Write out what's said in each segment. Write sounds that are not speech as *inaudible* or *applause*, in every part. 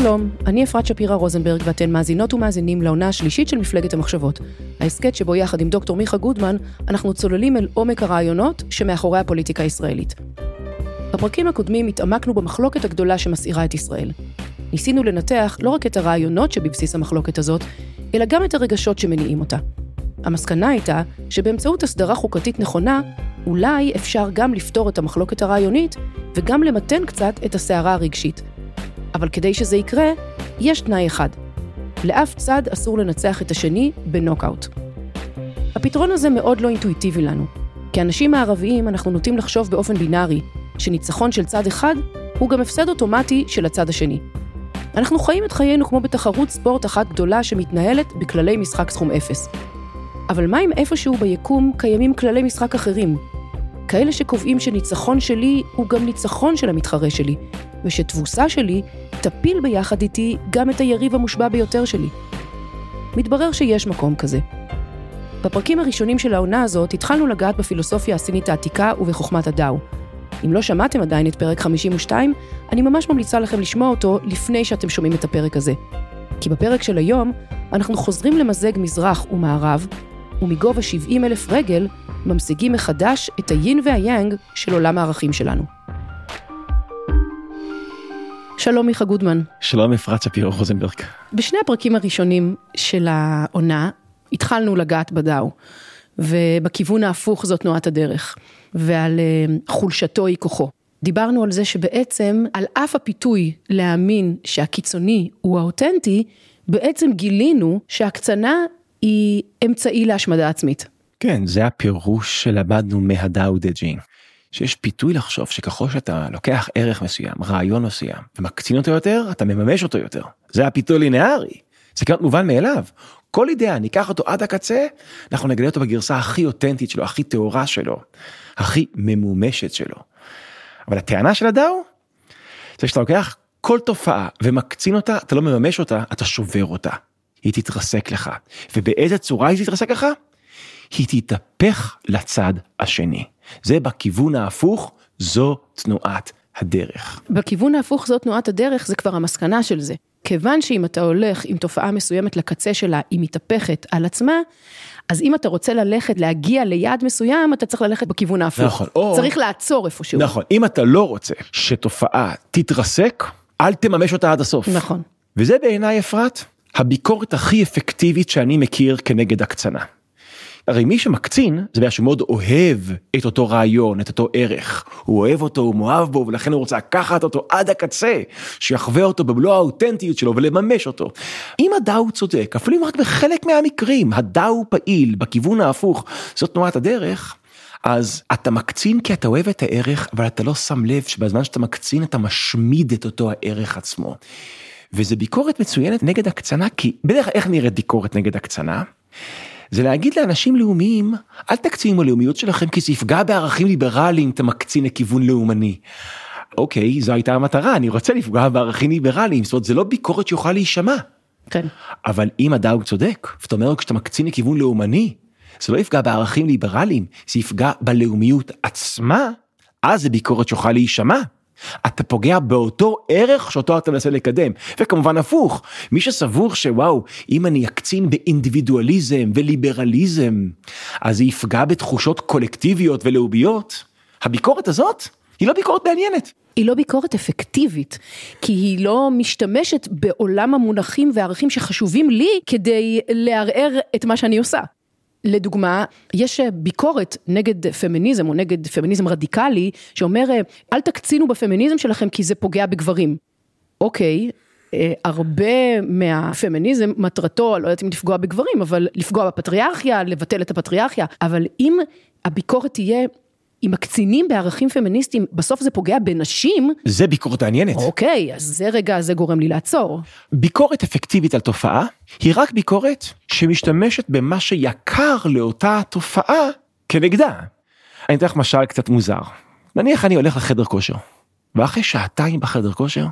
שלום, אני אפרת שפירא רוזנברג ואתן מאזינות ומאזינים לעונה השלישית של מפלגת המחשבות. ההסכת שבו יחד עם דוקטור מיכה גודמן, אנחנו צוללים אל עומק הרעיונות שמאחורי הפוליטיקה הישראלית. בפרקים הקודמים התעמקנו במחלוקת הגדולה שמסעירה את ישראל. ניסינו לנתח לא רק את הרעיונות שבבסיס המחלוקת הזאת, אלא גם את הרגשות שמניעים אותה. המסקנה הייתה שבאמצעות הסדרה חוקתית נכונה, אולי אפשר גם לפתור את המחלוקת הרעיונית וגם למתן קצת את הסערה הרגשית. אבל כדי שזה יקרה, יש תנאי אחד. לאף צד אסור לנצח את השני בנוקאוט. הפתרון הזה מאוד לא אינטואיטיבי לנו. כאנשים מערביים אנחנו נוטים לחשוב באופן בינארי, שניצחון של צד אחד הוא גם הפסד אוטומטי של הצד השני. אנחנו חיים את חיינו כמו בתחרות ספורט אחת גדולה שמתנהלת בכללי משחק סכום אפס. אבל מה אם איפשהו ביקום קיימים כללי משחק אחרים? כאלה שקובעים שניצחון שלי הוא גם ניצחון של המתחרה שלי, ושתבוסה שלי תפיל ביחד איתי גם את היריב המושבע ביותר שלי. מתברר שיש מקום כזה. בפרקים הראשונים של העונה הזאת התחלנו לגעת בפילוסופיה הסינית העתיקה ובחוכמת הדאו. אם לא שמעתם עדיין את פרק 52, אני ממש ממליצה לכם לשמוע אותו לפני שאתם שומעים את הפרק הזה. כי בפרק של היום, אנחנו חוזרים למזג מזרח ומערב, ומגובה 70 אלף רגל, ממשיגים מחדש את היין והיאנג של עולם הערכים שלנו. שלום מיכה גודמן. שלום אפרת שפירו רוזנברג. בשני הפרקים הראשונים של העונה, התחלנו לגעת בדאו, ובכיוון ההפוך זו תנועת הדרך, ועל אה, חולשתו היא כוחו. דיברנו על זה שבעצם, על אף הפיתוי להאמין שהקיצוני הוא האותנטי, בעצם גילינו שהקצנה היא אמצעי להשמדה עצמית. כן, זה הפירוש שלמדנו מהדאו דה ג'ין. שיש פיתוי לחשוב שככל שאתה לוקח ערך מסוים, רעיון מסוים, ומקצין אותו יותר, אתה מממש אותו יותר. זה הפיתוי לינארי. זה כמעט מובן מאליו. כל אידאה, ניקח אותו עד הקצה, אנחנו נגלה אותו בגרסה הכי אותנטית שלו, הכי טהורה שלו, הכי ממומשת שלו. אבל הטענה של הדאו, זה שאתה לוקח כל תופעה ומקצין אותה, אתה לא מממש אותה, אתה שובר אותה. היא תתרסק לך. ובאיזה צורה היא תתרסק לך? היא תתהפך לצד השני. זה בכיוון ההפוך, זו תנועת הדרך. בכיוון ההפוך זו תנועת הדרך, זה כבר המסקנה של זה. כיוון שאם אתה הולך עם תופעה מסוימת לקצה שלה, היא מתהפכת על עצמה, אז אם אתה רוצה ללכת, להגיע ליעד מסוים, אתה צריך ללכת בכיוון ההפוך. נכון. או... צריך לעצור איפשהו. נכון. אם אתה לא רוצה שתופעה תתרסק, אל תממש אותה עד הסוף. נכון. וזה בעיניי, אפרת, הביקורת הכי אפקטיבית שאני מכיר כנגד הקצנה. הרי מי שמקצין זה בגלל שהוא מאוד אוהב את אותו רעיון, את אותו ערך. הוא אוהב אותו, הוא מאוהב בו, ולכן הוא רוצה לקחת אותו עד הקצה, שיחווה אותו במלוא האותנטיות שלו ולממש אותו. אם הדאו צודק, אפילו אם רק בחלק מהמקרים הדאו פעיל בכיוון ההפוך, זאת תנועת הדרך, אז אתה מקצין כי אתה אוהב את הערך, אבל אתה לא שם לב שבזמן שאתה מקצין אתה משמיד את אותו הערך עצמו. וזה ביקורת מצוינת נגד הקצנה, כי בדרך כלל איך נראית ביקורת נגד הקצנה? זה להגיד לאנשים לאומיים, אל תקצינו הלאומיות שלכם כי זה יפגע בערכים ליברליים, אתה מקצין לכיוון לאומני. אוקיי, זו הייתה המטרה, אני רוצה לפגוע בערכים ליברליים, זאת אומרת, זה לא ביקורת שיכולה להישמע. כן. אבל אם הדאוג צודק, זאת אומרת, כשאתה מקצין לכיוון לאומני, זה לא יפגע בערכים ליברליים, זה יפגע בלאומיות עצמה, אז זה ביקורת שיכולה להישמע. אתה פוגע באותו ערך שאותו אתה מנסה לקדם. וכמובן הפוך, מי שסבור שוואו, אם אני אקצין באינדיבידואליזם וליברליזם, אז זה יפגע בתחושות קולקטיביות ולאומיות, הביקורת הזאת היא לא ביקורת מעניינת. היא לא ביקורת אפקטיבית, כי היא לא משתמשת בעולם המונחים והערכים שחשובים לי כדי לערער את מה שאני עושה. לדוגמה, יש ביקורת נגד פמיניזם או נגד פמיניזם רדיקלי, שאומר, אל תקצינו בפמיניזם שלכם כי זה פוגע בגברים. אוקיי, הרבה מהפמיניזם מטרתו, לא יודעת אם לפגוע בגברים, אבל לפגוע בפטריארכיה, לבטל את הפטריארכיה, אבל אם הביקורת תהיה, אם מקצינים בערכים פמיניסטיים, בסוף זה פוגע בנשים, זה ביקורת מעניינת. אוקיי, אז זה רגע, זה גורם לי לעצור. ביקורת אפקטיבית על תופעה היא רק ביקורת שמשתמשת במה שיקר לאותה תופעה כנגדה. אני אתן לך משל קצת מוזר. נניח אני הולך לחדר כושר, ואחרי שעתיים בחדר כושר,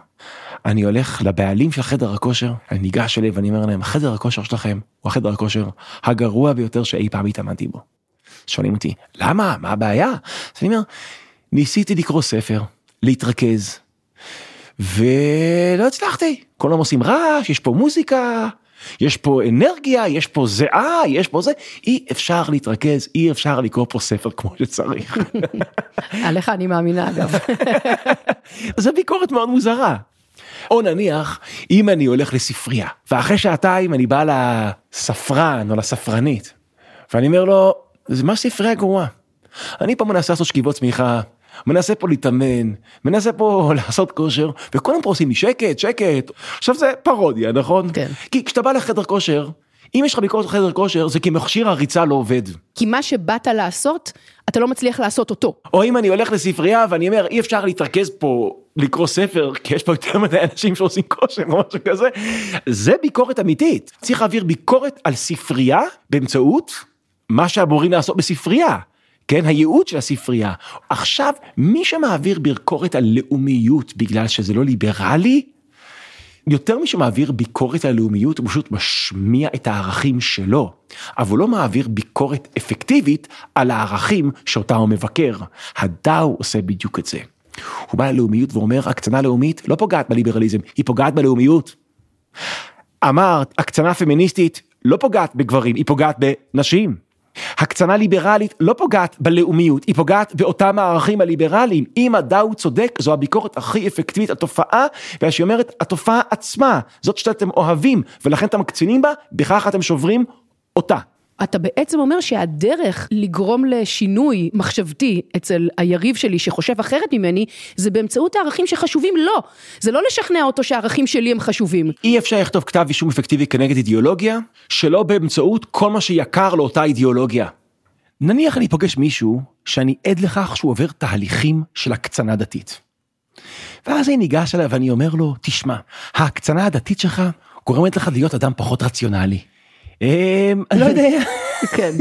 אני הולך לבעלים של חדר הכושר, אני ניגש אליהם ואני אומר להם, חדר הכושר שלכם הוא החדר הכושר הגרוע ביותר שאי פעם התאמנתי בו. שואלים אותי, למה? מה הבעיה? אז אני אומר, ניסיתי לקרוא ספר, להתרכז, ולא הצלחתי. כולם עושים רעש, יש פה מוזיקה, יש פה אנרגיה, יש פה זיעה, יש פה זה, אי אפשר להתרכז, אי אפשר לקרוא פה ספר כמו שצריך. *laughs* עליך אני מאמינה אגב. *laughs* זה ביקורת מאוד מוזרה. או נניח, אם אני הולך לספרייה, ואחרי שעתיים אני בא לספרן או לספרנית, ואני אומר לו, זה מה ספרייה גרועה. אני פה מנסה לעשות שכיבות צמיחה, מנסה פה להתאמן, מנסה פה *laughs* לעשות כושר, וכולם פה עושים לי שקט, שקט. עכשיו זה פרודיה, נכון? כן. כי כשאתה בא לחדר כושר, אם יש לך ביקורת בחדר כושר, זה כי מכשיר הריצה לא עובד. כי מה שבאת לעשות, אתה לא מצליח לעשות אותו. או אם אני הולך לספרייה ואני אומר, אי אפשר להתרכז פה לקרוא ספר, *laughs* כי יש פה יותר מדי אנשים שעושים כושר או משהו כזה, זה ביקורת אמיתית. צריך להעביר ביקורת על ספרייה באמצעות מה שאמורים לעשות בספרייה. כן, הייעוד של הספרייה. עכשיו, מי שמעביר ביקורת על לאומיות בגלל שזה לא ליברלי, יותר משמעביר ביקורת על לאומיות, הוא פשוט משמיע את הערכים שלו, אבל הוא לא מעביר ביקורת אפקטיבית על הערכים שאותה הוא מבקר. הדאו עושה בדיוק את זה. הוא בא ללאומיות ואומר, הקצנה לאומית לא פוגעת בליברליזם, היא פוגעת בלאומיות. אמרת, הקצנה פמיניסטית לא פוגעת בגברים, היא פוגעת בנשים. הקצנה ליברלית לא פוגעת בלאומיות, היא פוגעת באותם הערכים הליברליים. אם הדאו צודק, זו הביקורת הכי אפקטיבית על תופעה, והיא אומרת, התופעה עצמה, זאת שאתם אוהבים, ולכן אתם מקצינים בה, בכך אתם שוברים אותה. אתה בעצם אומר שהדרך לגרום לשינוי מחשבתי אצל היריב שלי שחושב אחרת ממני, זה באמצעות הערכים שחשובים לו. זה לא לשכנע אותו שהערכים שלי הם חשובים. אי אפשר לכתוב כתב אישום אפקטיבי כנגד אידיאולוגיה, שלא באמצעות כל מה שיקר לאותה אידיאולוגיה. נניח אני פוגש מישהו שאני עד לכך שהוא עובר תהליכים של הקצנה דתית. ואז אני ניגש אליו ואני אומר לו, תשמע, ההקצנה הדתית שלך גורמת לך להיות אדם פחות רציונלי. אמ, אני לא יודע, *laughs* כן.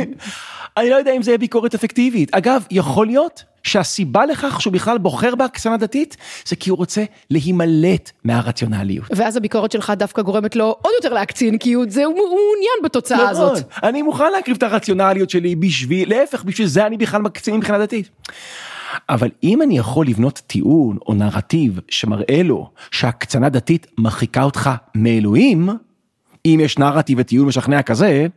אני לא יודע אם זה ביקורת אפקטיבית. אגב, יכול להיות שהסיבה לכך שהוא בכלל בוחר בהקצנה דתית, זה כי הוא רוצה להימלט מהרציונליות. ואז הביקורת שלך דווקא גורמת לו עוד יותר להקצין, כי הוא, זה, הוא מעוניין בתוצאה נכון, הזאת. אני מוכן להקריב את הרציונליות שלי בשביל, להפך, בשביל זה אני בכלל מקצין מבחינה דתית. אבל אם אני יכול לבנות טיעון או נרטיב שמראה לו שהקצנה דתית מרחיקה אותך מאלוהים, אם יש נרטיב וטיעון משכנע כזה,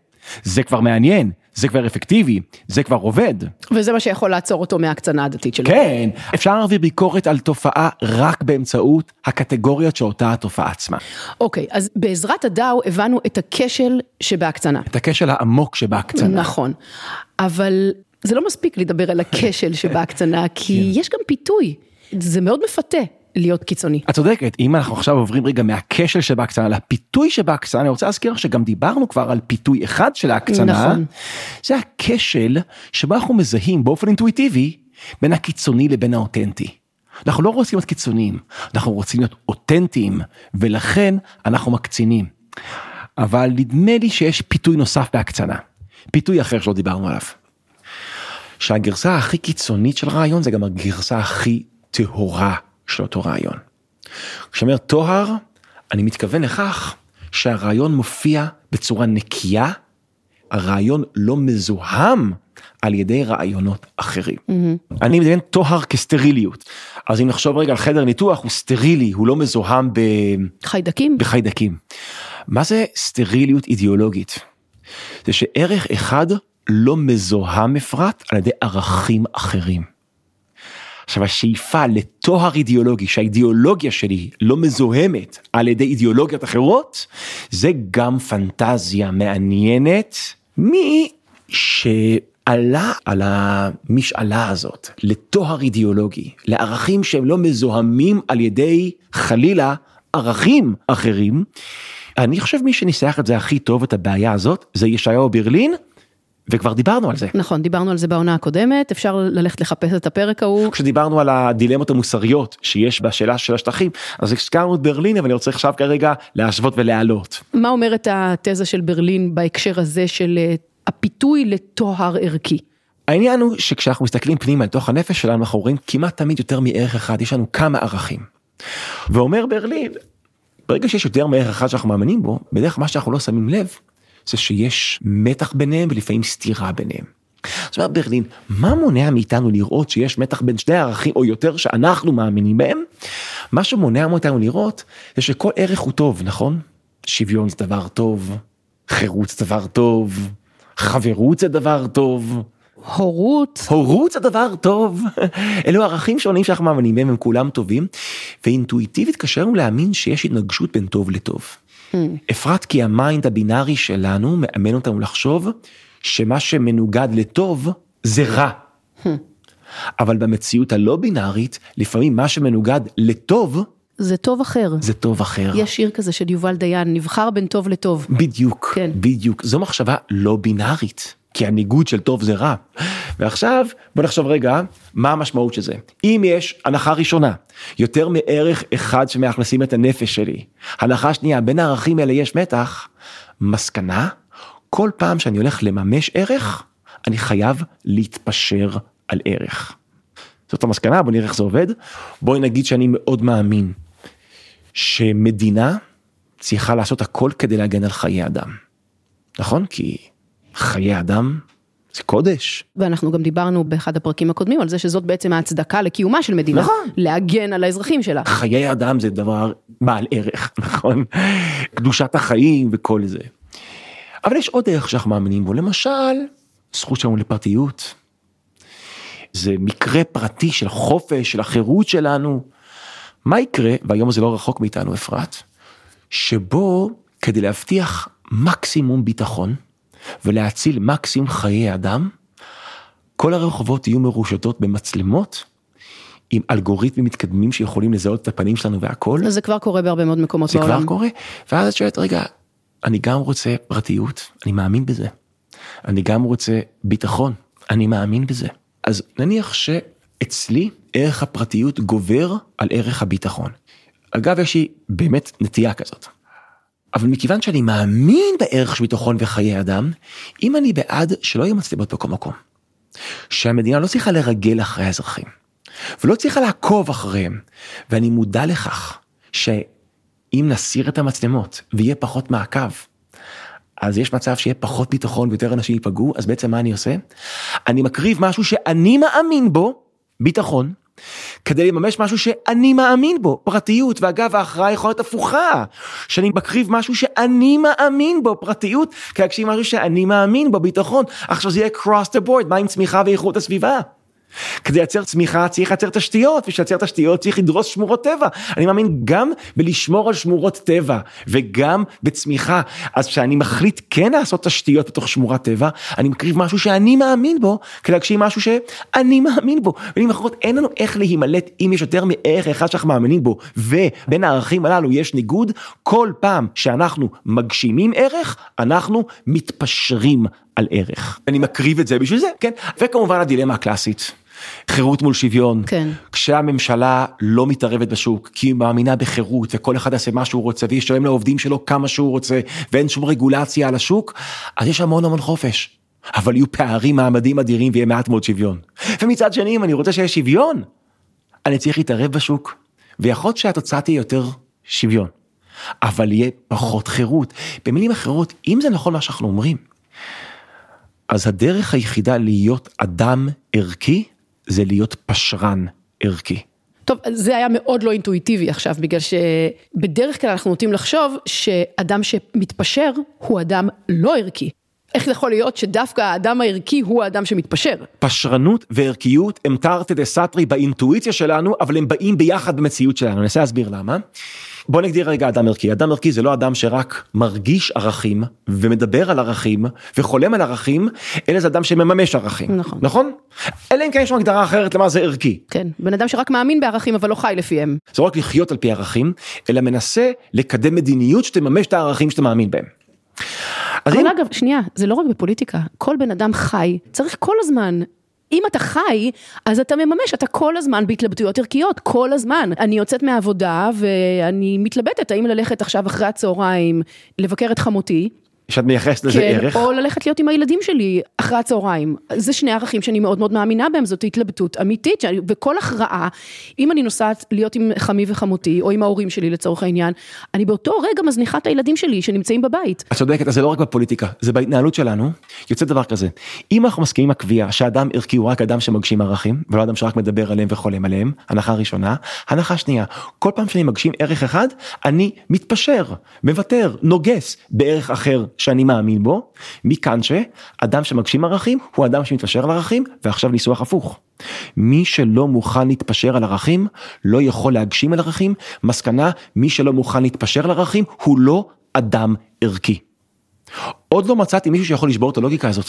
זה כבר מעניין, זה כבר אפקטיבי, זה כבר עובד. וזה מה שיכול לעצור אותו מההקצנה הדתית שלו. כן, אפשר להעביר ביקורת על תופעה רק באמצעות הקטגוריות שאותה התופעה עצמה. אוקיי, אז בעזרת הדאו הבנו את הכשל שבהקצנה. את הכשל העמוק שבהקצנה. נכון, אבל זה לא מספיק לדבר על הכשל שבהקצנה, כי יש גם פיתוי, זה מאוד מפתה. להיות קיצוני. את צודקת, אם אנחנו עכשיו עוברים רגע מהכשל שבהקצנה לפיתוי שבהקצנה, אני רוצה להזכיר שגם דיברנו כבר על פיתוי אחד של ההקצנה, נכון. זה הכשל שבו אנחנו מזהים באופן אינטואיטיבי בין הקיצוני לבין האותנטי. אנחנו לא רוצים להיות קיצוניים, אנחנו רוצים להיות אותנטיים, ולכן אנחנו מקצינים. אבל נדמה לי שיש פיתוי נוסף בהקצנה, פיתוי אחר שלא דיברנו עליו. שהגרסה הכי קיצונית של רעיון זה גם הגרסה הכי טהורה של אותו רעיון. כשאומר טוהר, אני מתכוון לכך שהרעיון מופיע בצורה נקייה, הרעיון לא מזוהם על ידי רעיונות אחרים. Mm-hmm. אני מדמיין טוהר כסטריליות. אז אם נחשוב רגע על חדר ניתוח, הוא סטרילי, הוא לא מזוהם ב... חיידקים? בחיידקים. מה זה סטריליות אידיאולוגית? זה שערך אחד לא מזוהם אפרת על ידי ערכים אחרים. עכשיו השאיפה לטוהר אידיאולוגי שהאידיאולוגיה שלי לא מזוהמת על ידי אידיאולוגיות אחרות זה גם פנטזיה מעניינת מי שעלה על המשאלה הזאת לטוהר אידיאולוגי לערכים שהם לא מזוהמים על ידי חלילה ערכים אחרים. אני חושב מי שניסח את זה הכי טוב את הבעיה הזאת זה ישעיהו ברלין וכבר דיברנו על זה. נכון, דיברנו על זה בעונה הקודמת, אפשר ללכת לחפש את הפרק ההוא. כשדיברנו על הדילמות המוסריות שיש בשאלה של השטחים, אז הזכרנו את ברלין, אבל אני רוצה עכשיו כרגע להשוות ולהעלות. מה אומרת התזה של ברלין בהקשר הזה של אה, הפיתוי לטוהר ערכי? העניין הוא שכשאנחנו מסתכלים פנימה לתוך הנפש שלנו, אנחנו רואים כמעט תמיד יותר מערך אחד, יש לנו כמה ערכים. ואומר ברלין, ברגע שיש יותר מערך אחד שאנחנו מאמינים בו, בדרך כלל מה שאנחנו לא שמים לב, זה שיש מתח ביניהם ולפעמים סתירה ביניהם. זאת אומרת ברלין, מה מונע מאיתנו לראות שיש מתח בין שני ערכים או יותר שאנחנו מאמינים בהם? מה שמונע מאיתנו לראות זה שכל ערך הוא טוב, נכון? שוויון זה דבר טוב, חירות זה דבר טוב, חברות זה דבר טוב. הורות. הורות זה דבר טוב. *laughs* אלו ערכים שונים שאנחנו מאמינים בהם, הם כולם טובים, ואינטואיטיבית קשה לנו להאמין שיש התנגשות בין טוב לטוב. אפרת כי ה mind הבינארי שלנו מאמן אותנו לחשוב שמה שמנוגד לטוב זה רע. אבל במציאות הלא בינארית לפעמים מה שמנוגד לטוב זה טוב אחר. זה טוב אחר. יש שיר כזה של יובל דיין, נבחר בין טוב לטוב. בדיוק, כן. בדיוק. זו מחשבה לא בינארית. כי הניגוד של טוב זה רע. ועכשיו בוא נחשוב רגע מה המשמעות של זה. אם יש הנחה ראשונה, יותר מערך אחד שמאכלסים את הנפש שלי, הנחה שנייה, בין הערכים האלה יש מתח, מסקנה, כל פעם שאני הולך לממש ערך, אני חייב להתפשר על ערך. זאת המסקנה, בוא נראה איך זה עובד. בואי נגיד שאני מאוד מאמין שמדינה צריכה לעשות הכל כדי להגן על חיי אדם. נכון? כי חיי אדם זה קודש. ואנחנו גם דיברנו באחד הפרקים הקודמים על זה שזאת בעצם ההצדקה לקיומה של מדינה. נכון. להגן על האזרחים שלה. חיי אדם זה דבר בעל ערך, *laughs* נכון? קדושת החיים וכל זה. אבל יש עוד ערך שאנחנו מאמינים בו, למשל, זכות שלנו לפרטיות. זה מקרה פרטי של חופש, של החירות שלנו. מה יקרה, והיום זה לא רחוק מאיתנו אפרת, שבו כדי להבטיח מקסימום ביטחון ולהציל מקסימום חיי אדם, כל הרחובות יהיו מרושתות במצלמות עם אלגוריתמים מתקדמים שיכולים לזהות את הפנים שלנו והכל. אז זה כבר קורה בהרבה מאוד מקומות זה בעולם. כבר קורה, ואז את שואלת, רגע, אני גם רוצה פרטיות, אני מאמין בזה. אני גם רוצה ביטחון, אני מאמין בזה. אז נניח שאצלי ערך הפרטיות גובר על ערך הביטחון. אגב, יש לי באמת נטייה כזאת. אבל מכיוון שאני מאמין בערך של ביטחון וחיי אדם, אם אני בעד שלא יהיו מצלמות בכל מקום, שהמדינה לא צריכה לרגל אחרי האזרחים, ולא צריכה לעקוב אחריהם, ואני מודע לכך שאם נסיר את המצלמות ויהיה פחות מעקב, אז יש מצב שיהיה פחות ביטחון ויותר אנשים ייפגעו, אז בעצם מה אני עושה? אני מקריב משהו שאני מאמין בו, ביטחון, כדי לממש משהו שאני מאמין בו, פרטיות, ואגב ההכרעה יכולה להיות הפוכה, שאני מקריב משהו שאני מאמין בו, פרטיות, כדי להגשים משהו שאני מאמין בו, ביטחון, עכשיו זה יהיה cross the board, מה עם צמיחה ואיכות הסביבה? כדי לייצר צמיחה צריך לייצר תשתיות, בשביל לייצר תשתיות צריך לדרוס שמורות טבע. אני מאמין גם בלשמור על שמורות טבע וגם בצמיחה. אז כשאני מחליט כן לעשות תשתיות בתוך שמורת טבע, אני מקריב משהו שאני מאמין בו, כדי להגשים משהו שאני מאמין בו. במילים אחרות, אין לנו איך להימלט אם יש יותר מערך אחד שאנחנו מאמינים בו, ובין הערכים הללו יש ניגוד, כל פעם שאנחנו מגשימים ערך, אנחנו מתפשרים על ערך. אני מקריב את זה בשביל זה, כן? וכמובן הדילמה הקלאסית. חירות מול שוויון, כן. כשהממשלה לא מתערבת בשוק כי היא מאמינה בחירות וכל אחד יעשה מה שהוא רוצה וישלם לעובדים שלו כמה שהוא רוצה ואין שום רגולציה על השוק, אז יש המון המון חופש. אבל יהיו פערים מעמדים אדירים ויהיה מעט מאוד שוויון. ומצד שני אם אני רוצה שיהיה שוויון, אני צריך להתערב בשוק, ויכול להיות שהתוצאה תהיה יותר שוויון, אבל יהיה פחות חירות. במילים אחרות, אם זה נכון מה שאנחנו אומרים, אז הדרך היחידה להיות אדם ערכי זה להיות פשרן ערכי. טוב, זה היה מאוד לא אינטואיטיבי עכשיו, בגלל שבדרך כלל אנחנו נוטים לחשוב שאדם שמתפשר הוא אדם לא ערכי. איך יכול להיות שדווקא האדם הערכי הוא האדם שמתפשר? פשרנות וערכיות הם תרתי דה סתרי באינטואיציה שלנו, אבל הם באים ביחד במציאות שלנו, אני אנסה להסביר למה. בוא נגדיר רגע אדם ערכי, אדם ערכי זה לא אדם שרק מרגיש ערכים ומדבר על ערכים וחולם על ערכים, אלא זה אדם שמממש ערכים. נכון. נכון? אלא אם כן יש לנו הגדרה אחרת למה זה ערכי. כן, בן אדם שרק מאמין בערכים אבל לא חי לפיהם. זה לא רק לחיות על פי ערכים, אלא מנסה לקדם מדיניות שתממש את הערכים שאתה מאמין בהם. אז אבל אם- אגב, שנייה, זה לא רק בפוליטיקה, כל בן אדם חי, צריך כל הזמן. אם אתה חי, אז אתה מממש, אתה כל הזמן בהתלבטויות ערכיות, כל הזמן. אני יוצאת מהעבודה ואני מתלבטת האם ללכת עכשיו אחרי הצהריים לבקר את חמותי, שאת מייחסת לזה כן, ערך. או ללכת להיות עם הילדים שלי אחרי הצהריים. זה שני ערכים שאני מאוד מאוד מאמינה בהם, זאת התלבטות אמיתית, שאני, וכל הכרעה, אם אני נוסעת להיות עם חמי וחמותי, או עם ההורים שלי לצורך העניין, אני באותו רגע מזניחה את הילדים שלי שנמצאים בבית. את צודקת, אז זה לא רק בפוליטיקה, זה בהתנהלות שלנו, יוצא דבר כזה. אם אנחנו מסכימים עם הקביעה שאדם ערכי הוא רק אדם שמגשים ערכים, ולא אדם שרק מדבר עליהם וחולם עליהם, הנחה ראשונה. הנחה שנייה, כל פעם שאני מגשים ערך אחד, אני מתפשר, מוותר, נוגס בערך אחר שאני מאמין בו, מכאן שאדם שמגשים ערכים הוא אדם שמתפשר על ערכים, ועכשיו ניסוח הפוך. מי שלא מוכן להתפשר על ערכים, לא יכול להגשים על ערכים, מסקנה, מי שלא מוכן להתפשר על ערכים, הוא לא אדם ערכי. עוד לא מצאתי מישהו שיכול לשבור את הלוגיקה הזאת.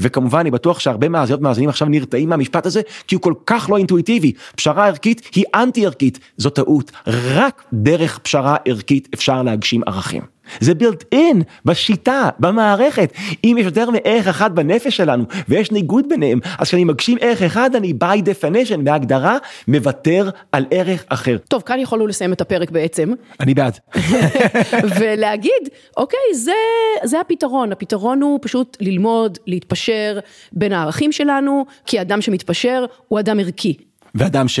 וכמובן אני בטוח שהרבה מאזינות מאזינים עכשיו נרתעים מהמשפט הזה כי הוא כל כך לא אינטואיטיבי פשרה ערכית היא אנטי ערכית זו טעות רק דרך פשרה ערכית אפשר להגשים ערכים. זה built in בשיטה במערכת אם יש יותר מערך אחד בנפש שלנו ויש ניגוד ביניהם אז כשאני מגשים ערך אחד אני by definition בהגדרה מוותר על ערך אחר. טוב, כאן יכולנו לסיים את הפרק בעצם, אני בעד. *laughs* ולהגיד, אוקיי, זה, זה הפתרון, הפתרון הוא פשוט ללמוד, להתפשר בין הערכים שלנו, כי אדם שמתפשר הוא אדם ערכי. ואדם ש...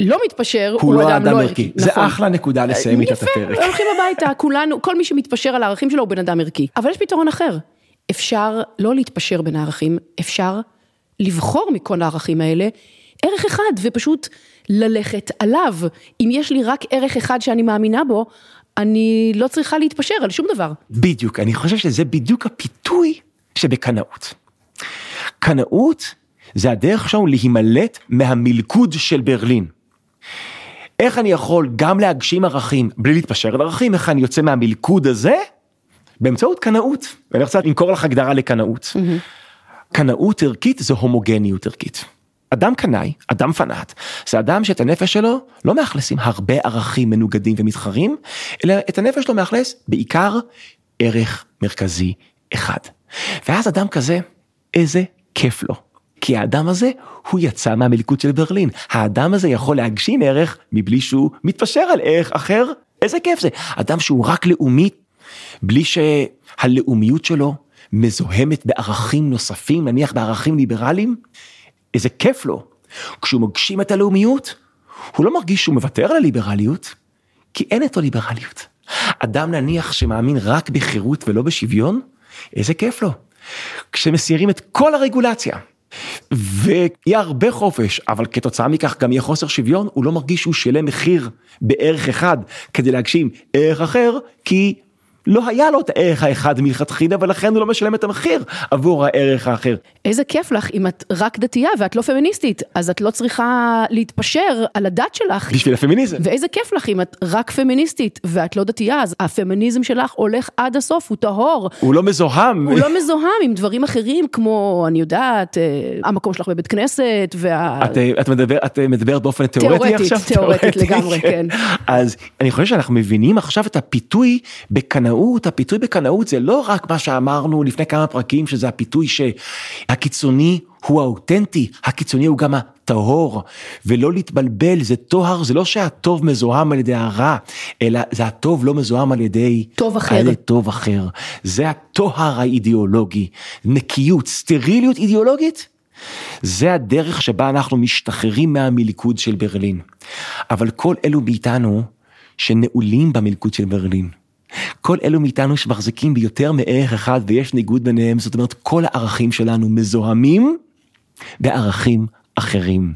לא מתפשר הוא הוא, לא אדם לא ערכי. ערכי. זה נכון. אחלה נקודה לסיים איתה את הפרק. יפה, הולכים הביתה, כולנו, כל מי שמתפשר על הערכים שלו הוא בן אדם ערכי. אבל יש פתרון אחר. אפשר לא להתפשר בין הערכים, אפשר לבחור מכל הערכים האלה ערך אחד ופשוט ללכת עליו. אם יש לי רק ערך אחד שאני מאמינה בו, אני לא צריכה להתפשר על שום דבר. בדיוק, אני חושב שזה בדיוק הפיתוי שבקנאות. קנאות זה הדרך שלנו להימלט מהמלכוד של ברלין. איך אני יכול גם להגשים ערכים בלי להתפשר על ערכים, איך אני יוצא מהמלכוד הזה? באמצעות קנאות. ואני רוצה למכור לך הגדרה לקנאות. קנאות ערכית זה הומוגניות ערכית. אדם קנאי, אדם פנאט, זה אדם שאת הנפש שלו לא מאכלסים הרבה ערכים מנוגדים ומתחרים, אלא את הנפש שלו מאכלס בעיקר ערך מרכזי אחד. ואז אדם כזה, איזה כיף לו. כי האדם הזה, הוא יצא מהמלכוד של ברלין. האדם הזה יכול להגשים ערך מבלי שהוא מתפשר על ערך אחר. איזה כיף זה. אדם שהוא רק לאומי, בלי שהלאומיות שלו מזוהמת בערכים נוספים, נניח בערכים ליברליים, איזה כיף לו. כשהוא מגשים את הלאומיות, הוא לא מרגיש שהוא מוותר על הליברליות, כי אין את הליברליות. אדם נניח שמאמין רק בחירות ולא בשוויון, איזה כיף לו. כשמסירים את כל הרגולציה, ויהיה הרבה חופש, אבל כתוצאה מכך גם יהיה חוסר שוויון, הוא לא מרגיש שהוא שילם מחיר בערך אחד כדי להגשים ערך אחר, כי לא היה לו את הערך האחד מלכתחילה, ולכן הוא לא משלם את המחיר עבור הערך האחר. איזה כיף לך אם את רק דתייה ואת לא פמיניסטית, אז את לא צריכה להתפשר על הדת שלך. בשביל הפמיניזם. ואיזה כיף לך אם את רק פמיניסטית ואת לא דתייה, אז הפמיניזם שלך הולך עד הסוף, הוא טהור. הוא לא מזוהם. הוא לא מזוהם עם דברים אחרים כמו, אני יודעת, אה, המקום שלך בבית כנסת, וה... את, אה, את, מדבר, את אה, מדברת באופן תיאורטי תיאורטית, עכשיו? תיאורטית לגמרי, כן. *laughs* אז אני חושב שאנחנו מבינים עכשיו את הפיתוי בקנאות, הפיתוי בקנאות זה לא רק מה שאמרנו לפני כמה פרקים, שזה הפיתוי שהקיצוני הוא האותנטי, הקיצוני הוא גם הטהור, ולא להתבלבל, זה טוהר, זה לא שהטוב מזוהם על ידי הרע, אלא זה הטוב לא מזוהם על ידי... טוב אחר. על ידי טוב אחר. זה הטוהר האידיאולוגי, נקיות, סטריליות אידיאולוגית. זה הדרך שבה אנחנו משתחררים מהמלכוד של ברלין. אבל כל אלו מאיתנו שנעולים במלכוד של ברלין. כל אלו מאיתנו שמחזיקים ביותר מערך אחד ויש ניגוד ביניהם, זאת אומרת כל הערכים שלנו מזוהמים בערכים אחרים.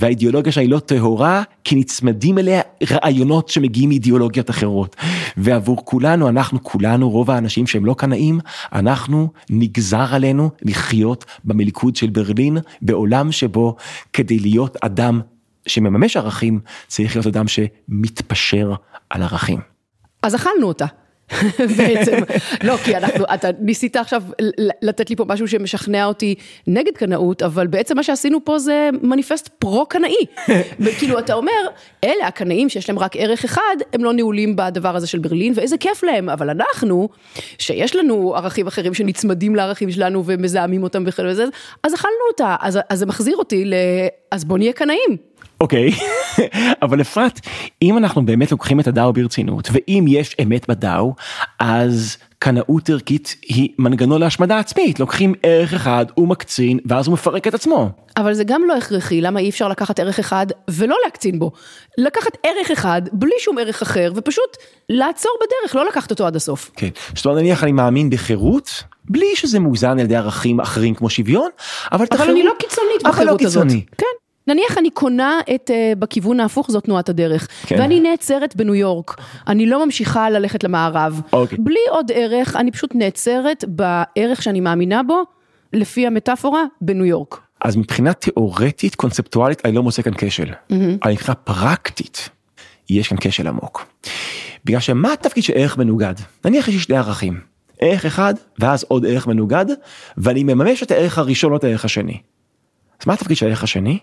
והאידיאולוגיה שלה היא לא טהורה, כי נצמדים אליה רעיונות שמגיעים מאידיאולוגיות אחרות. ועבור כולנו, אנחנו כולנו, רוב האנשים שהם לא קנאים, אנחנו, נגזר עלינו לחיות במלכוד של ברלין, בעולם שבו כדי להיות אדם שמממש ערכים, צריך להיות אדם שמתפשר על ערכים. אז אכלנו אותה. *laughs* בעצם, לא, כי אנחנו, אתה ניסית עכשיו לתת לי פה משהו שמשכנע אותי נגד קנאות, אבל בעצם מה שעשינו פה זה מניפסט פרו-קנאי. *laughs* כאילו, אתה אומר, אלה הקנאים שיש להם רק ערך אחד, הם לא נעולים בדבר הזה של ברלין, ואיזה כיף להם, אבל אנחנו, שיש לנו ערכים אחרים שנצמדים לערכים שלנו ומזהמים אותם וכאלה וזה, אז אכלנו אותה, אז, אז זה מחזיר אותי ל... אז בוא נהיה קנאים. אוקיי, *laughs* אבל אפרת, אם אנחנו באמת לוקחים את הדאו ברצינות, ואם יש אמת בדאו, אז קנאות ערכית היא מנגנון להשמדה עצמית, לוקחים ערך אחד, הוא מקצין, ואז הוא מפרק את עצמו. אבל זה גם לא הכרחי, למה אי אפשר לקחת ערך אחד ולא להקצין בו? לקחת ערך אחד בלי שום ערך אחר, ופשוט לעצור בדרך, לא לקחת אותו עד הסוף. כן, זאת אומרת נניח אני מאמין בחירות, בלי שזה מאוזן על ידי ערכים אחרים כמו שוויון, אבל אבל אני לא קיצונית אבל לא בחירות הזאת. קיצוני. כן. נניח אני קונה את, uh, בכיוון ההפוך זאת תנועת הדרך, כן. ואני נעצרת בניו יורק, אני לא ממשיכה ללכת למערב, אוקיי. בלי עוד ערך, אני פשוט נעצרת בערך שאני מאמינה בו, לפי המטאפורה, בניו יורק. אז מבחינה תיאורטית, קונספטואלית, אני לא מוצא כאן כשל. אבל מבחינה פרקטית, יש כאן כשל עמוק. בגלל שמה התפקיד של ערך מנוגד? נניח יש לי שני ערכים. ערך אחד, ואז עוד ערך מנוגד, ואני מממש את הערך הראשון, לא את הערך השני. אז מה התפקיד של הערך השני?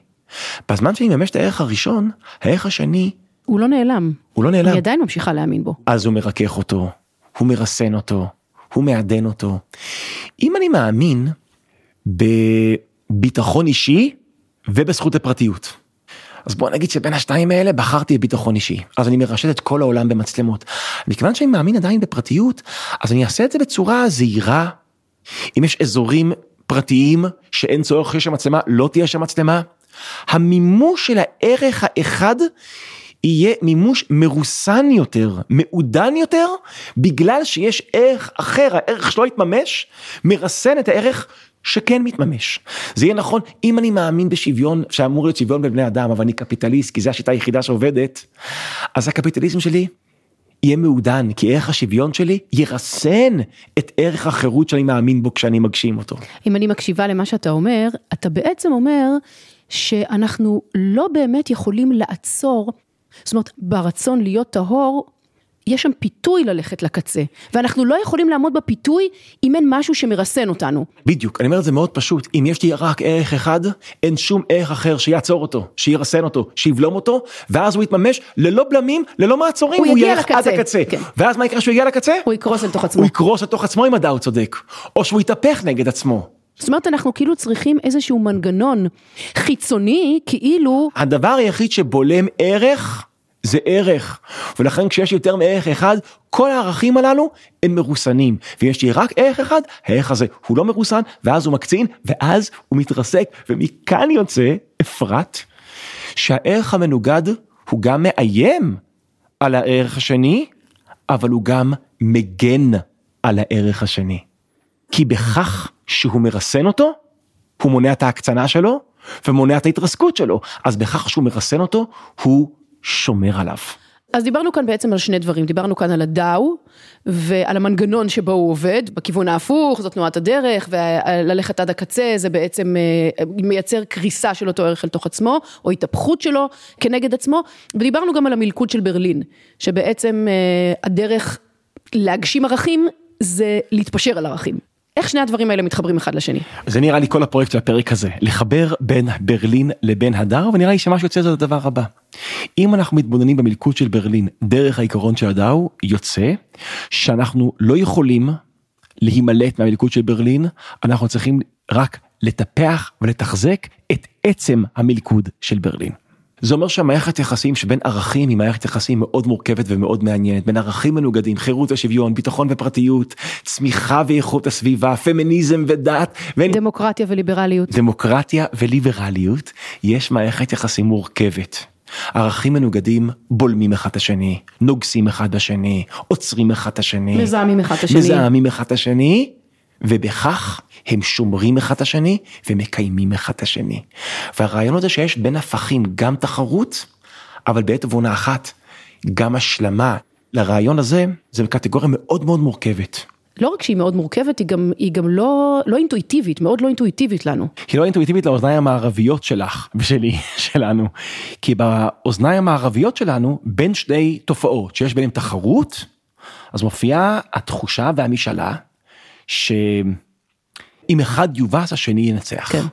בזמן שאני מממש את הערך הראשון, הערך השני, הוא לא נעלם. הוא לא נעלם. אני עדיין ממשיכה להאמין בו. אז הוא מרכך אותו, הוא מרסן אותו, הוא מעדן אותו. אם אני מאמין בביטחון אישי ובזכות לפרטיות. אז בוא נגיד שבין השתיים האלה בחרתי בביטחון אישי, אז אני מרשת את כל העולם במצלמות. מכיוון שאני מאמין עדיין בפרטיות, אז אני אעשה את זה בצורה זהירה. אם יש אזורים פרטיים שאין צורך שיש שם מצלמה, לא תהיה שם מצלמה. המימוש של הערך האחד יהיה מימוש מרוסן יותר, מעודן יותר, בגלל שיש ערך אחר, הערך שלא יתממש, מרסן את הערך שכן מתממש. זה יהיה נכון אם אני מאמין בשוויון, שאמור להיות שוויון בין בני אדם, אבל אני קפיטליסט, כי זו השיטה היחידה שעובדת, אז הקפיטליזם שלי יהיה מעודן, כי ערך השוויון שלי ירסן את ערך החירות שאני מאמין בו כשאני מגשים אותו. אם אני מקשיבה למה שאתה אומר, אתה בעצם אומר שאנחנו לא באמת יכולים לעצור, זאת אומרת, ברצון להיות טהור, יש שם פיתוי ללכת לקצה, ואנחנו לא יכולים לעמוד בפיתוי אם אין משהו שמרסן אותנו. בדיוק, אני אומר את זה מאוד פשוט, אם יש לי רק ערך אחד, אין שום ערך אחר שיעצור אותו, שירסן אותו, שיבלום אותו, ואז הוא יתממש ללא בלמים, ללא מעצורים, הוא יגיע ילך עד לקצה, הקצה. כן. ואז מה יקרה כשהוא יגיע לקצה? הוא יקרוס לתוך עצמו. הוא יקרוס לתוך עצמו אם הדאו צודק, או שהוא יתהפך נגד עצמו. זאת אומרת, אנחנו כאילו צריכים איזשהו מנגנון חיצוני, כאילו, הדבר היחיד שבולם ערך זה ערך, ולכן כשיש יותר מערך אחד, כל הערכים הללו הם מרוסנים, ויש לי רק ערך אחד, הערך הזה הוא לא מרוסן, ואז הוא מקצין, ואז הוא מתרסק, ומכאן יוצא, אפרת, שהערך המנוגד הוא גם מאיים על הערך השני, אבל הוא גם מגן על הערך השני. כי בכך שהוא מרסן אותו, הוא מונע את ההקצנה שלו, ומונע את ההתרסקות שלו, אז בכך שהוא מרסן אותו, הוא שומר עליו. אז דיברנו כאן בעצם על שני דברים, דיברנו כאן על הדאו ועל המנגנון שבו הוא עובד, בכיוון ההפוך, זאת תנועת הדרך, וללכת עד הקצה זה בעצם אה, מייצר קריסה של אותו ערך אל תוך עצמו, או התהפכות שלו כנגד עצמו, ודיברנו גם על המלכוד של ברלין, שבעצם אה, הדרך להגשים ערכים זה להתפשר על ערכים. איך שני הדברים האלה מתחברים אחד לשני? זה נראה לי כל הפרויקט של הפרק הזה, לחבר בין ברלין לבין הדר, ונראה לי שמה שיוצא זה הדבר הבא. אם אנחנו מתבוננים במלכוד של ברלין דרך העיקרון של הדאו, יוצא שאנחנו לא יכולים להימלט מהמלכוד של ברלין, אנחנו צריכים רק לטפח ולתחזק את עצם המלכוד של ברלין. זה אומר שהמערכת יחסים שבין ערכים היא מערכת יחסים מאוד מורכבת ומאוד מעניינת, בין ערכים מנוגדים, חירות ושוויון, ביטחון ופרטיות, צמיחה ואיכות הסביבה, פמיניזם ודת, בין דמוקרטיה וליברליות. דמוקרטיה וליברליות, יש מערכת יחסים מורכבת. ערכים מנוגדים בולמים אחד את השני, נוגסים אחד בשני, עוצרים אחד את השני, מזהמים אחד את השני. מזהמים אחד את השני, ובכך הם שומרים אחד את השני ומקיימים אחד את השני. והרעיון הזה שיש בין הפכים גם תחרות, אבל בעת ובעונה אחת גם השלמה. לרעיון הזה זה קטגוריה מאוד מאוד מורכבת. לא רק שהיא מאוד מורכבת, היא גם, היא גם לא, לא אינטואיטיבית, מאוד לא אינטואיטיבית לנו. היא לא אינטואיטיבית לאוזניים המערביות שלך ושלי, *laughs* שלנו. כי באוזניים המערביות שלנו, בין שני תופעות שיש ביניהם תחרות, אז מופיעה התחושה והמשאלה שאם אחד יובס השני ינצח. כן.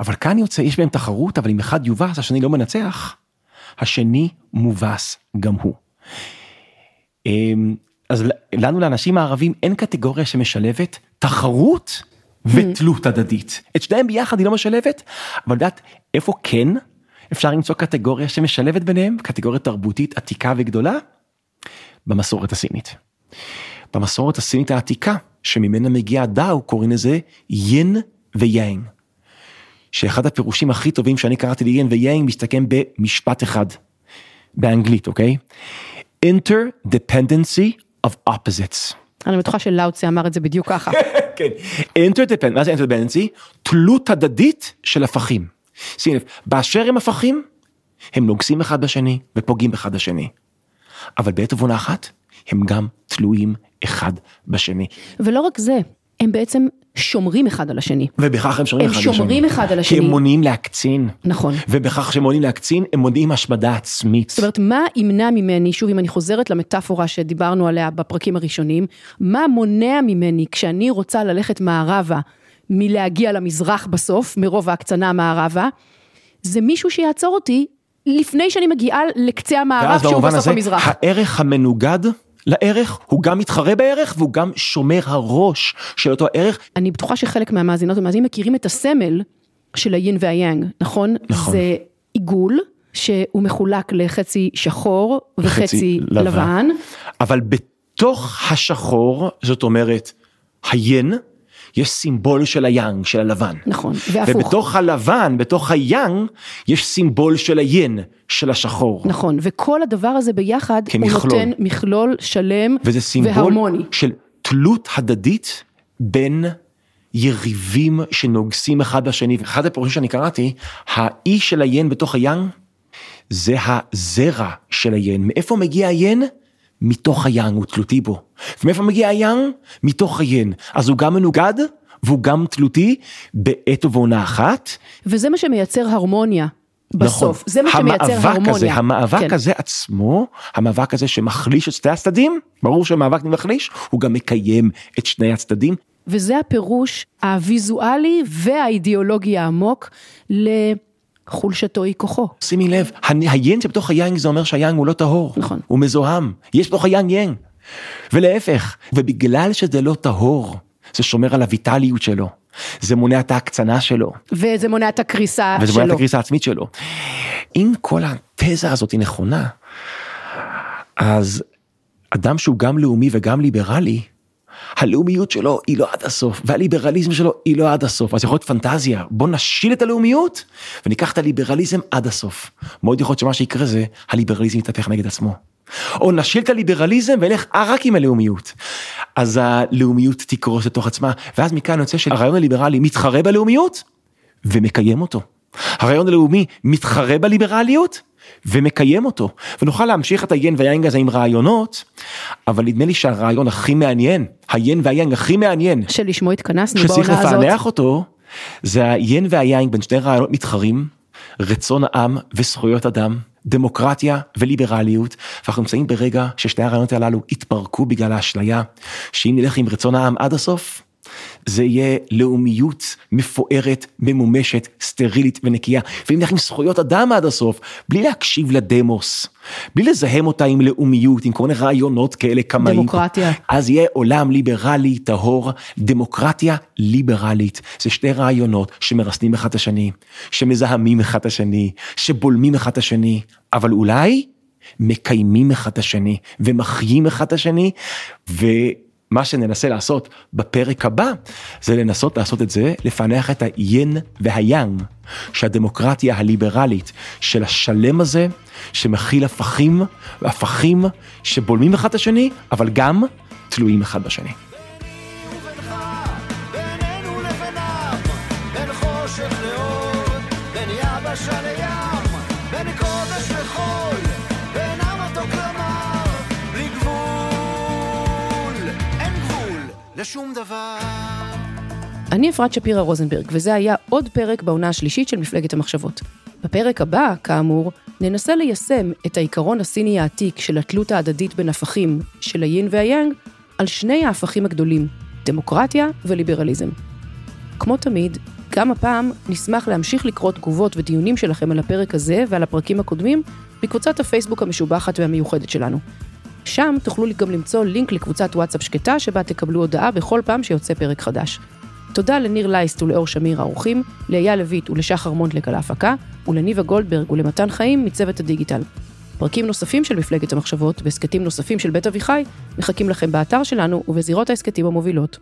אבל כאן יוצא, יש בהם תחרות, אבל אם אחד יובס השני לא מנצח, השני מובס גם הוא. אמ, אז לנו לאנשים הערבים אין קטגוריה שמשלבת תחרות ותלות הדדית. את שניהם ביחד היא לא משלבת, אבל יודעת איפה כן אפשר למצוא קטגוריה שמשלבת ביניהם, קטגוריה תרבותית עתיקה וגדולה? במסורת הסינית. במסורת הסינית העתיקה, שממנה מגיע הדאו, קוראים לזה יין ויאנג. שאחד הפירושים הכי טובים שאני קראתי ליין ויאנג מסתכם במשפט אחד, באנגלית, אוקיי? Interdependency of opposites. אני בטוחה שלאוצה אמר את זה בדיוק ככה. *laughs* כן, interdepend, מה זה interdependency? תלות הדדית של הפכים. שים לב, באשר הם הפכים, הם נוגסים אחד בשני ופוגעים אחד בשני. אבל בעת ובעונה אחת, הם גם תלויים אחד בשני. ולא רק זה, הם בעצם שומרים אחד על השני. ובכך הם שומרים הם אחד על השני. שומרים אחד על השני. כי הם מונעים להקצין. נכון. ובכך שהם מונעים להקצין, הם מונעים השמדה עצמית. זאת אומרת, מה ימנע ממני, שוב, אם אני חוזרת למטאפורה שדיברנו עליה בפרקים הראשונים, מה מונע ממני כשאני רוצה ללכת מערבה מלהגיע למזרח בסוף, מרוב ההקצנה מערבה, זה מישהו שיעצור אותי לפני שאני מגיעה לקצה המערב שהוא בסוף הזה, המזרח. הערך המנוגד לערך, הוא גם מתחרה בערך והוא גם שומר הראש של אותו ערך. אני בטוחה שחלק מהמאזינות ומאזינים מכירים את הסמל של היין והיאנג, נכון? נכון. זה עיגול שהוא מחולק לחצי שחור וחצי וחצי לבן. לבן. אבל בתוך השחור, זאת אומרת, היין, יש סימבול של היאנג, של הלבן. נכון, והפוך. ובתוך הלבן, בתוך היאנג, יש סימבול של היין, של השחור. נכון, וכל הדבר הזה ביחד, כמכלול. הוא נותן מכלול שלם וזה סימבול והרמוני. של תלות הדדית בין יריבים שנוגסים אחד בשני. ואחד הפירושים שאני קראתי, האי של היין בתוך היאנג, זה הזרע של היין. מאיפה מגיע היין? מתוך היאנג, הוא תלותי בו. ומאיפה מגיע היאנג? מתוך היין. אז הוא גם מנוגד והוא גם תלותי בעת ובעונה אחת. וזה מה שמייצר הרמוניה בסוף. נכון. זה מה שמייצר המאבק הרמוניה. הזה, המאבק כן. הזה עצמו, המאבק הזה שמחליש את שתי הצדדים, ברור שמאבק מחליש, הוא גם מקיים את שני הצדדים. וזה הפירוש הוויזואלי והאידיאולוגי העמוק לחולשתו היא כוחו. שימי לב, היין שבתוך היין זה אומר שהיין הוא לא טהור, נכון. הוא מזוהם, יש בתוך היין יין, ולהפך, ובגלל שזה לא טהור, זה שומר על הויטליות שלו, זה מונע את ההקצנה שלו, וזה מונע את הקריסה וזה מונע את שלו. הקריסה העצמית שלו. אם כל התזה הזאת היא נכונה, אז אדם שהוא גם לאומי וגם ליברלי, הלאומיות שלו היא לא עד הסוף, והליברליזם שלו היא לא עד הסוף, אז יכול להיות פנטזיה, בוא נשיל את הלאומיות וניקח את הליברליזם עד הסוף. מאוד יכול להיות שמה שיקרה זה, הליברליזם יתהפך נגד עצמו. או נשיל את הליברליזם ונלך רק עם הלאומיות. אז הלאומיות תקרוס לתוך עצמה, ואז מכאן יוצא שהרעיון הליברלי מתחרה בלאומיות ומקיים אותו. הרעיון הלאומי מתחרה בליברליות ומקיים אותו. ונוכל להמשיך את היין והיין הזה עם רעיונות, אבל נדמה לי שהרעיון הכי מעניין, היין והיין הכי מעניין, שלשמו התכנסנו שצריך בעונה הזאת. לפענח אותו, זה היין והיין בין שני רעיונות מתחרים, רצון העם וזכויות אדם, דמוקרטיה וליברליות, ואנחנו נמצאים ברגע ששני הרעיונות הללו התפרקו בגלל האשליה, שאם נלך עם רצון העם עד הסוף, זה יהיה לאומיות מפוארת, ממומשת, סטרילית ונקייה. ואם נלך עם זכויות אדם עד הסוף, בלי להקשיב לדמוס, בלי לזהם אותה עם לאומיות, עם כל מיני רעיונות כאלה קמאים. דמוקרטיה. אז יהיה עולם ליברלי, טהור, דמוקרטיה ליברלית. זה שני רעיונות שמרסנים אחד את השני, שמזהמים אחד את השני, שבולמים אחד את השני, אבל אולי מקיימים אחד את השני, ומחיים אחד את השני, ומה שננסה לעשות בפרק הבא, זה לנסות לעשות את זה, לפענח את היין והיאנג, שהדמוקרטיה הליברלית של השלם הזה, שמכיל הפכים, והפכים שבולמים אחד את השני, אבל גם תלויים אחד בשני. לשום דבר. אני אפרת שפירא רוזנברג, וזה היה עוד פרק בעונה השלישית של מפלגת המחשבות. בפרק הבא, כאמור, ננסה ליישם את העיקרון הסיני העתיק של התלות ההדדית בין הפכים של היין והיאנג על שני ההפכים הגדולים, דמוקרטיה וליברליזם. כמו תמיד, גם הפעם נשמח להמשיך לקרוא תגובות ודיונים שלכם על הפרק הזה ועל הפרקים הקודמים בקבוצת הפייסבוק המשובחת והמיוחדת שלנו. שם תוכלו גם למצוא לינק לקבוצת וואטסאפ שקטה שבה תקבלו הודעה בכל פעם שיוצא פרק חדש. תודה לניר לייסט ולאור שמיר האורחים, לאייל לויט ולשחר מונטלק על ההפקה, ולניבה גולדברג ולמתן חיים מצוות הדיגיטל. פרקים נוספים של מפלגת המחשבות והסכתים נוספים של בית אביחי מחכים לכם באתר שלנו ובזירות ההסכתים המובילות.